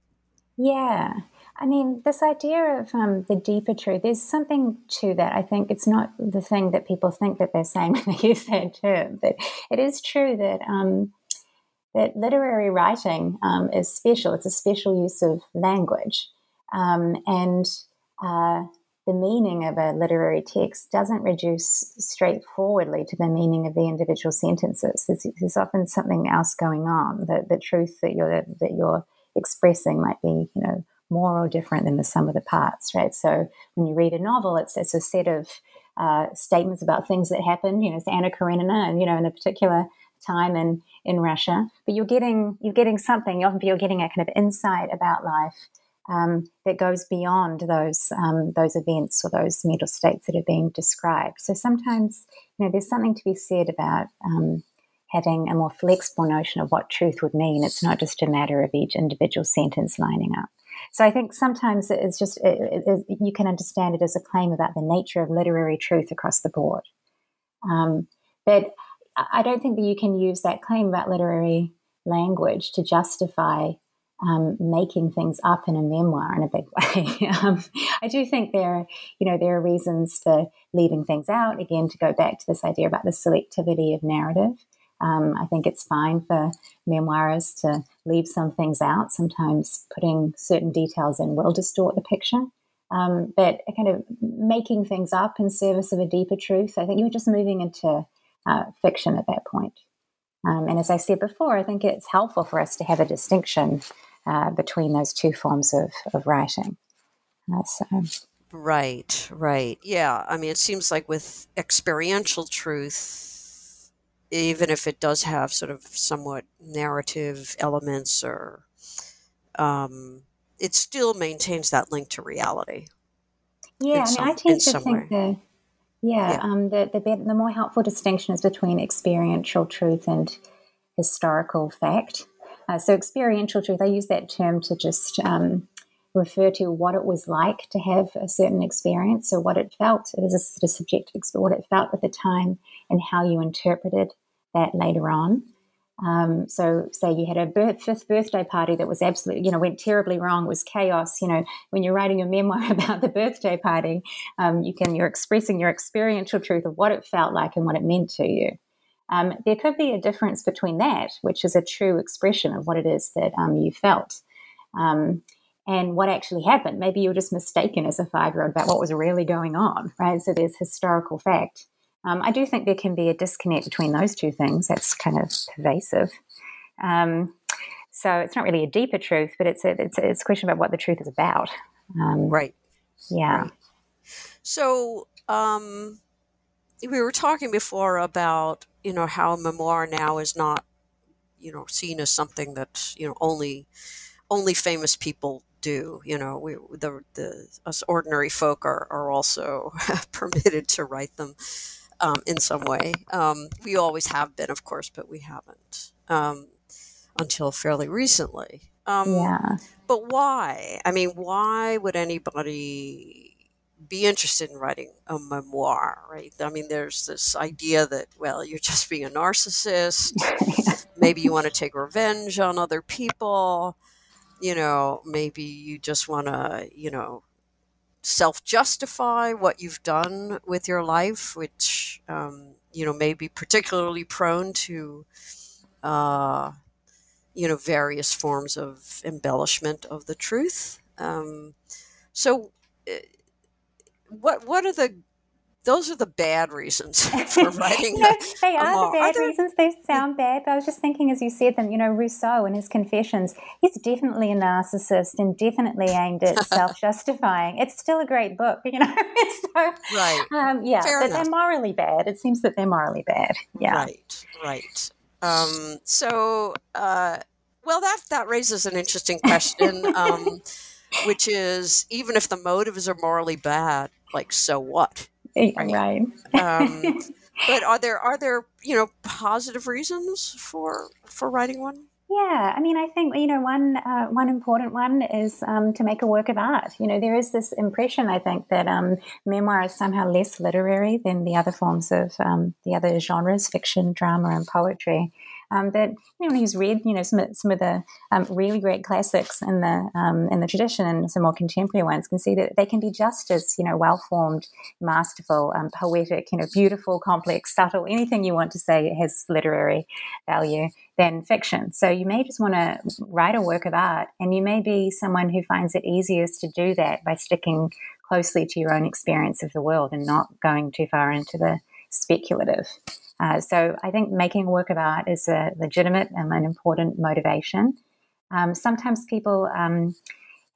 B: Yeah. I mean, this idea of um, the deeper truth, there's something to that. I think it's not the thing that people think that they're saying when they use that term, but it is true that um, that literary writing um, is special. It's a special use of language, um, and uh, the meaning of a literary text doesn't reduce straightforwardly to the meaning of the individual sentences. There's, there's often something else going on. The, the truth that you're that you're expressing might be, you know more or different than the sum of the parts, right? So when you read a novel, it's it's a set of uh, statements about things that happened. You know, it's Anna Karenina, and you know, in a particular time in in Russia. But you're getting you're getting something. Often you're getting a kind of insight about life um, that goes beyond those um, those events or those mental states that are being described. So sometimes, you know, there's something to be said about um, having a more flexible notion of what truth would mean. It's not just a matter of each individual sentence lining up. So I think sometimes it's just it, it, you can understand it as a claim about the nature of literary truth across the board. Um, but I don't think that you can use that claim about literary language to justify um, making things up in a memoir in a big way. um, I do think there, you know, there are reasons for leaving things out. Again, to go back to this idea about the selectivity of narrative. Um, I think it's fine for memoirists to leave some things out. Sometimes putting certain details in will distort the picture. Um, but kind of making things up in service of a deeper truth, I think you're just moving into uh, fiction at that point. Um, and as I said before, I think it's helpful for us to have a distinction uh, between those two forms of, of writing. Uh, so.
A: Right, right. Yeah. I mean, it seems like with experiential truth, even if it does have sort of somewhat narrative elements or um, it still maintains that link to reality.
B: Yeah, I mean, I tend to think the yeah, yeah. Um, the the, the more helpful distinction is between experiential truth and historical fact. Uh, so, experiential truth, I use that term to just um, refer to what it was like to have a certain experience. So, what it felt, it is a sort of subjective experience, what it felt at the time and how you interpreted that later on. Um, so, say you had a birth, fifth birthday party that was absolutely, you know, went terribly wrong, was chaos. You know, when you're writing a memoir about the birthday party, um, you can you're expressing your experiential truth of what it felt like and what it meant to you. Um, there could be a difference between that, which is a true expression of what it is that um, you felt, um, and what actually happened. Maybe you were just mistaken as a five year old about what was really going on, right? So there's historical fact. Um, I do think there can be a disconnect between those two things. That's kind of pervasive. Um, so it's not really a deeper truth, but it's a, it's a, it's a question about what the truth is about.
A: Um, right.
B: Yeah. Right.
A: So um, we were talking before about you know how memoir now is not you know seen as something that you know only only famous people do. You know, we the the us ordinary folk are are also permitted to write them um, in some way. Um, we always have been, of course, but we haven't um, until fairly recently.
B: Um, yeah.
A: But why? I mean, why would anybody be interested in writing a memoir, right? I mean, there's this idea that, well, you're just being a narcissist. maybe you want to take revenge on other people. You know, maybe you just want to, you know, self justify what you've done with your life, which, um, you know, may be particularly prone to, uh, you know, various forms of embellishment of the truth. Um, so, eh, what what are the those are the bad reasons for writing.
B: no, they are the bad are there... reasons. They sound bad. But I was just thinking as you said them, you know, Rousseau in his Confessions, he's definitely a narcissist and definitely aimed at self justifying. It's still a great book, you know.
A: so, right.
B: Um, yeah, Fair but enough. they're morally bad. It seems that they're morally bad. Yeah.
A: Right, right. Um, so, uh, well, that, that raises an interesting question. Um, which is even if the motives are morally bad, like so what?
B: Right. um,
A: but are there are there you know positive reasons for for writing one?
B: Yeah, I mean, I think you know one uh, one important one is um, to make a work of art. You know, there is this impression I think that um, memoir is somehow less literary than the other forms of um, the other genres, fiction, drama, and poetry. Um, but anyone who's read, you know, some of, some of the um, really great classics in the um, in the tradition and some more contemporary ones can see that they can be just as you know well formed, masterful, um, poetic, you know, beautiful, complex, subtle, anything you want to say has literary value than fiction. So you may just want to write a work of art, and you may be someone who finds it easiest to do that by sticking closely to your own experience of the world and not going too far into the speculative. Uh, so I think making a work of art is a legitimate and an important motivation. Um, sometimes people um,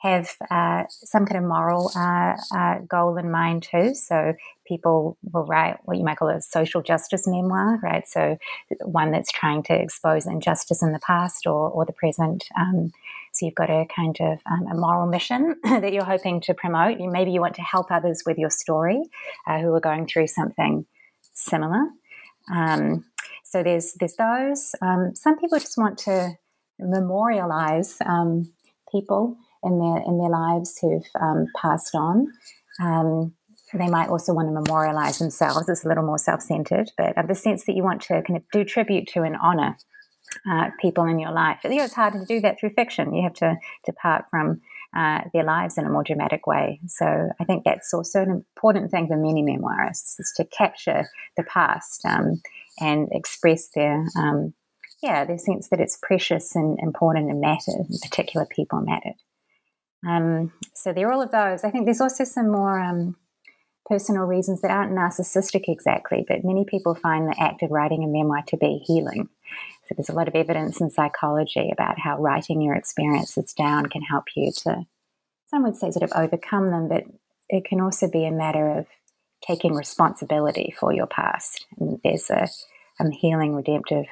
B: have uh, some kind of moral uh, uh, goal in mind too. So people will write what you might call a social justice memoir, right? So one that's trying to expose injustice in the past or, or the present. Um, so you've got a kind of um, a moral mission that you're hoping to promote. Maybe you want to help others with your story uh, who are going through something similar. Um, so there's there's those. Um, some people just want to memorialize um, people in their in their lives who've um, passed on. Um, they might also want to memorialize themselves. It's a little more self-centered, but the sense that you want to kind of do tribute to and honor uh, people in your life. You know, it's harder to do that through fiction. You have to depart from uh, their lives in a more dramatic way. So I think that's also an important thing for many memoirists is to capture the past um, and express their um, yeah their sense that it's precious and important and mattered, and particular people mattered. Um, so there are all of those. I think there's also some more um, personal reasons that aren't narcissistic exactly, but many people find the act of writing a memoir to be healing. There's a lot of evidence in psychology about how writing your experiences down can help you to, some would say, sort of overcome them, but it can also be a matter of taking responsibility for your past. And there's a, a healing, redemptive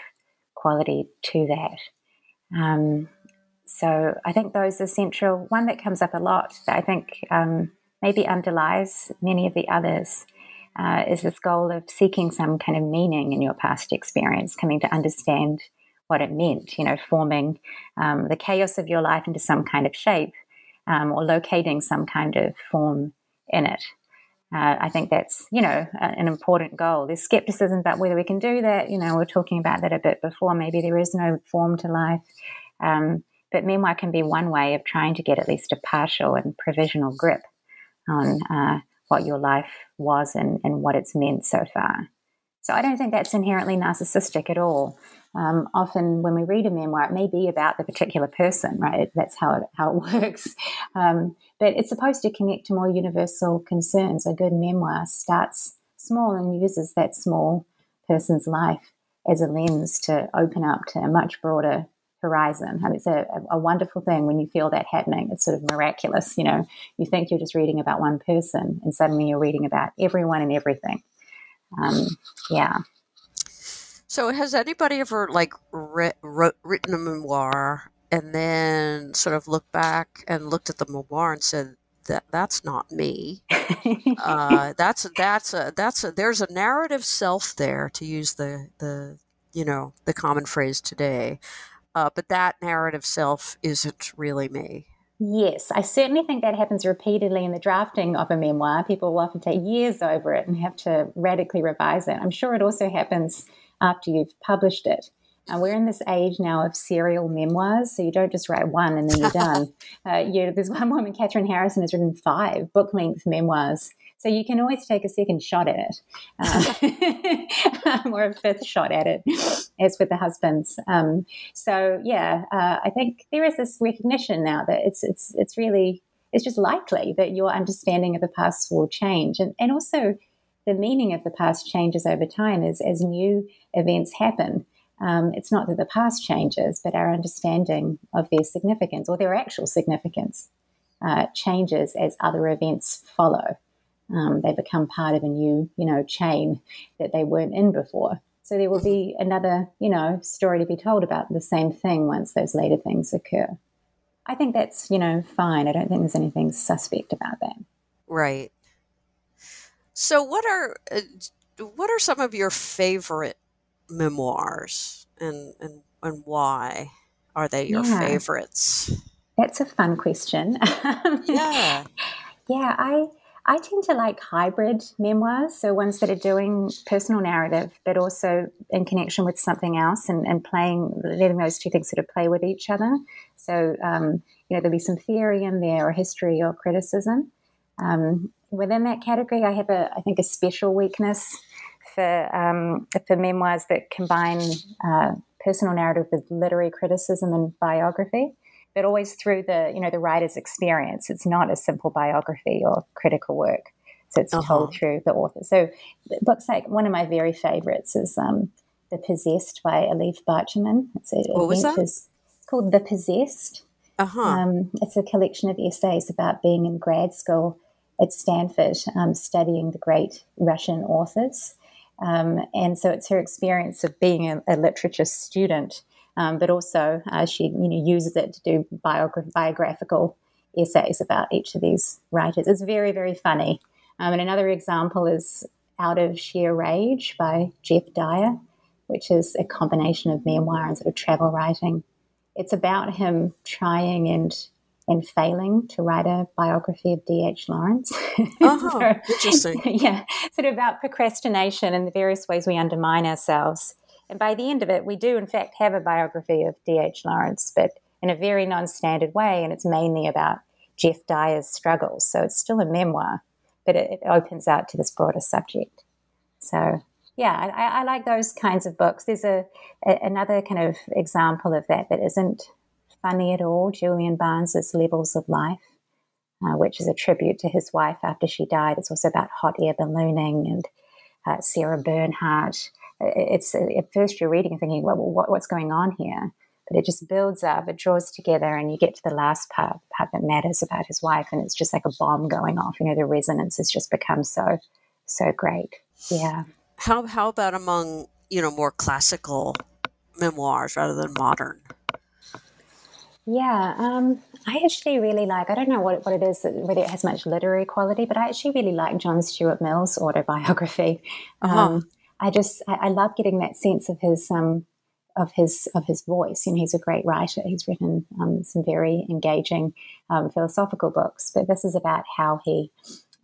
B: quality to that. Um, so I think those are central. One that comes up a lot that I think um, maybe underlies many of the others uh, is this goal of seeking some kind of meaning in your past experience, coming to understand what it meant, you know, forming um, the chaos of your life into some kind of shape um, or locating some kind of form in it. Uh, I think that's, you know, an important goal. There's skepticism about whether we can do that. You know, we are talking about that a bit before. Maybe there is no form to life. Um, but memoir can be one way of trying to get at least a partial and provisional grip on uh, what your life was and, and what it's meant so far. So I don't think that's inherently narcissistic at all. Um, often when we read a memoir, it may be about the particular person, right? That's how it, how it works. Um, but it's supposed to connect to more universal concerns. A good memoir starts small and uses that small person's life as a lens to open up to a much broader horizon. I mean, it's a, a, wonderful thing when you feel that happening. It's sort of miraculous. You know, you think you're just reading about one person, and suddenly you're reading about everyone and everything. Um, yeah.
A: So, has anybody ever like re- wrote, written a memoir and then sort of looked back and looked at the memoir and said, "That that's not me. uh, that's that's a that's a there's a narrative self there to use the the you know the common phrase today." Uh, but that narrative self isn't really me.
B: Yes, I certainly think that happens repeatedly in the drafting of a memoir. People will often take years over it and have to radically revise it. I'm sure it also happens after you've published it. Uh, we're in this age now of serial memoirs, so you don't just write one and then you're done. Uh, you, there's one woman, Kathryn Harrison, has written five book length memoirs so you can always take a second shot at it, um, or a fifth shot at it, as with the husbands. Um, so yeah, uh, I think there is this recognition now that it's it's it's really it's just likely that your understanding of the past will change, and and also the meaning of the past changes over time as as new events happen. Um, it's not that the past changes, but our understanding of their significance or their actual significance uh, changes as other events follow. Um, they become part of a new, you know, chain that they weren't in before. So there will be another, you know, story to be told about the same thing once those later things occur. I think that's, you know, fine. I don't think there's anything suspect about that.
A: Right. So what are uh, what are some of your favorite memoirs and and and why are they your yeah. favorites?
B: That's a fun question.
A: yeah.
B: Yeah, I I tend to like hybrid memoirs, so ones that are doing personal narrative, but also in connection with something else and, and playing, letting those two things sort of play with each other. So, um, you know, there'll be some theory in there or history or criticism. Um, within that category, I have a, I think, a special weakness for, um, for memoirs that combine uh, personal narrative with literary criticism and biography but always through the you know the writer's experience. It's not a simple biography or critical work. So it's uh-huh. told through the author. So books like one of my very favorites is um, The Possessed by Elif Batuman. It's a,
A: what was that? It's
B: called The Possessed.
A: Uh-huh.
B: Um, it's a collection of essays about being in grad school at Stanford, um, studying the great Russian authors. Um, and so it's her experience of being a, a literature student um, but also uh, she you know uses it to do biogra- biographical essays about each of these writers. It's very very funny. Um, and another example is Out of Sheer Rage by Geoff Dyer, which is a combination of memoir and sort of travel writing. It's about him trying and and failing to write a biography of D.H. Lawrence.
A: Uh-huh. so, interesting.
B: Yeah, sort of about procrastination and the various ways we undermine ourselves and by the end of it, we do, in fact, have a biography of D.H. Lawrence, but in a very non standard way. And it's mainly about Geoff Dyer's struggles. So it's still a memoir, but it, it opens out to this broader subject. So, yeah, I, I, like those kinds of books. There's a, a, another kind of example of that that isn't funny at all Julian Barnes's Levels of Life. Uh, which is a tribute to his wife after she died. It's also about hot air ballooning and uh, Sarah Bernhardt it's at first you're reading and thinking, well, what, what's going on here? But it just builds up, it draws together, and you get to the last part, the part that matters about his wife, and it's just like a bomb going off. You know, the resonance has just become so, so great. Yeah.
A: How how about among you know more classical memoirs rather than modern?
B: Yeah, um, I actually really like. I don't know what what it is, whether it has much literary quality, but I actually really like John Stuart Mill's autobiography. Uh-huh. Um, I just I, I, love getting that sense of his um, of his of his voice. You know, he's a great writer. He's written um, some very engaging um, philosophical books, but this is about how he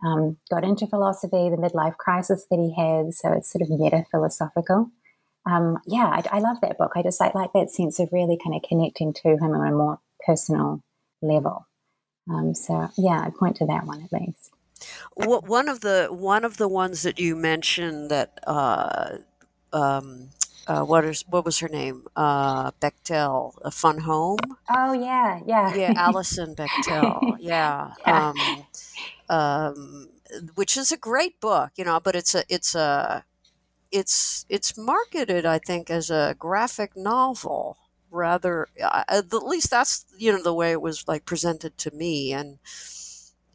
B: um, got into philosophy, the midlife crisis that he had. So it's sort of meta philosophical. Um, yeah, I, I, love that book. I just I like that sense of really kind of connecting to him on a more personal level. Um, so yeah, I'd point to that one at least.
A: One of the one of the ones that you mentioned that uh, um, uh, what is what was her name? Uh, Bechdel, a fun home.
B: Oh yeah, yeah,
A: yeah. Alison Bechdel, yeah. yeah. Um, um, which is a great book, you know. But it's a it's a it's it's marketed, I think, as a graphic novel rather. Uh, at least that's you know the way it was like presented to me, and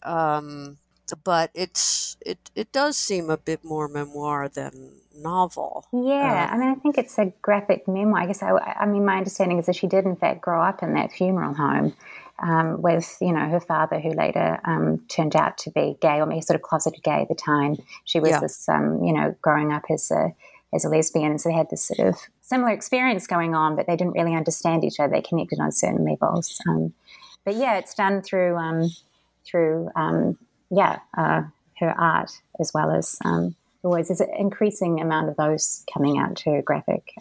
A: um, but it's it it does seem a bit more memoir than novel.
B: Yeah, uh, I mean, I think it's a graphic memoir. I guess I, I mean, my understanding is that she did in fact grow up in that funeral home, um, with you know her father, who later um, turned out to be gay, or maybe sort of closeted gay at the time. She was yeah. this, um, you know, growing up as a as a lesbian, and so they had this sort of similar experience going on, but they didn't really understand each other. They connected on certain levels. Um, but yeah, it's done through um, through um, yeah uh, her art as well as always there's an increasing amount of those coming out to graphic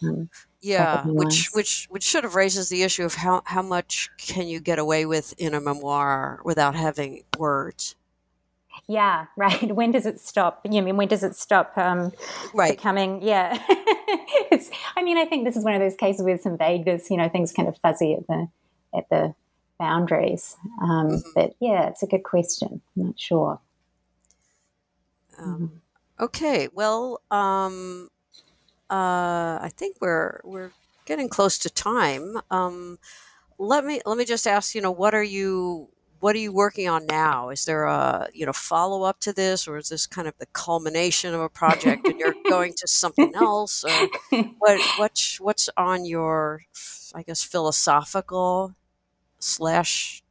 A: yeah, which which which sort of raises the issue of how how much can you get away with in a memoir without having words.
B: Yeah, right. When does it stop? You mean when does it stop um, right. becoming? Yeah, it's. I mean, I think this is one of those cases with some vagueness. You know, things kind of fuzzy at the at the boundaries. Um, mm-hmm. But yeah, it's a good question. I'm not sure.
A: Um, okay, well, um, uh, I think we're we're getting close to time. Um, let me let me just ask. You know, what are you what are you working on now? Is there a you know follow up to this, or is this kind of the culmination of a project, and you're going to something else? Or what what's what's on your I guess philosophical slash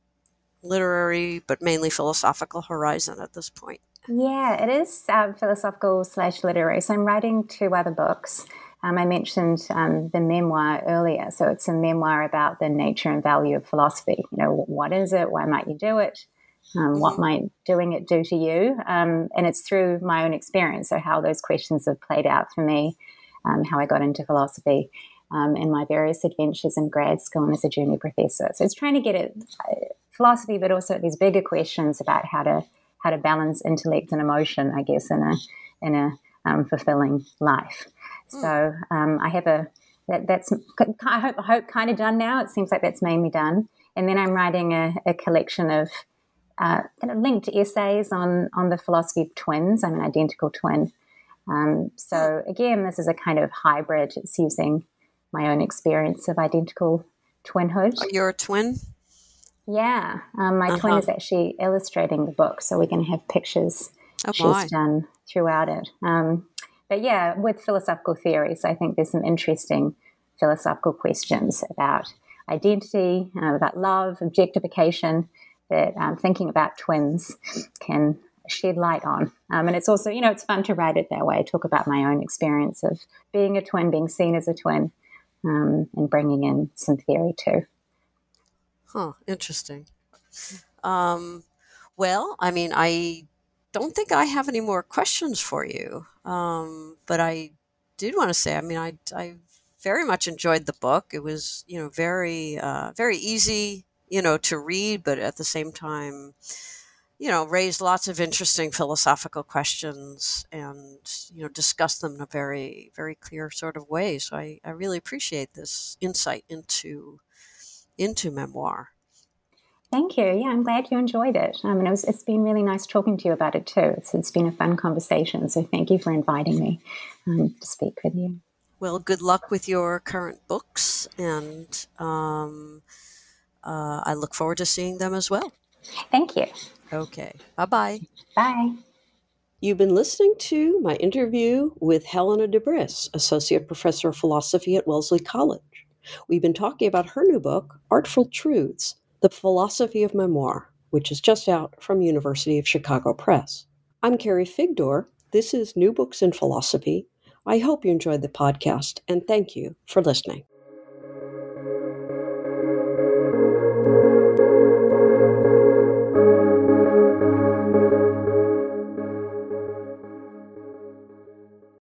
A: literary, but mainly philosophical horizon at this point?
B: Yeah, it is um, philosophical slash literary. So I'm writing two other books. Um, I mentioned um, the memoir earlier. So it's a memoir about the nature and value of philosophy. You know, what is it? Why might you do it? Um, what mm-hmm. might doing it do to you? Um, and it's through my own experience. So how those questions have played out for me, um, how I got into philosophy. Um, and my various adventures in grad school and as a junior professor. So it's trying to get at uh, philosophy, but also these bigger questions about how to how to balance intellect and emotion, I guess, in a in a um, fulfilling life. Mm. So um, I have a that, that's I hope I hope kind of done now. It seems like that's mainly done, and then I'm writing a, a collection of uh, kind of linked essays on on the philosophy of twins. I'm an identical twin. Um, so hmm. again, this is a kind of hybrid. It's using my own experience of identical twinhood.
A: You're a twin.
B: Yeah, um, my uh-huh. twin is actually illustrating the book, so we're going to have pictures oh, she's my. done throughout it. Um, but yeah, with philosophical theories, I think there's some interesting philosophical questions about identity, uh, about love, objectification, that um, thinking about twins can shed light on. Um, and it's also, you know, it's fun to write it that way, talk about my own experience of being a twin, being seen as a twin, um, and bringing in some theory too.
A: Huh, interesting. Um, well, I mean, I don't think I have any more questions for you, um, but I did want to say, I mean, I, I very much enjoyed the book. It was, you know, very, uh, very easy, you know, to read, but at the same time, you know, raised lots of interesting philosophical questions and, you know, discussed them in a very, very clear sort of way. So I, I really appreciate this insight into into memoir.
B: Thank you. Yeah, I'm glad you enjoyed it. I mean, it was, it's been really nice talking to you about it too. It's, it's been a fun conversation. So thank you for inviting me um, to speak with you.
D: Well, good luck with your current books, and um, uh, I look forward to seeing them as well.
B: Thank you.
D: Okay. Bye-bye.
B: Bye.
A: You've been listening to my interview with Helena de Bres, Associate Professor of Philosophy at Wellesley College. We've been talking about her new book, Artful Truths The Philosophy of Memoir, which is just out from University of Chicago Press. I'm Carrie Figdor. This is New Books in Philosophy. I hope you enjoyed the podcast, and thank you for listening.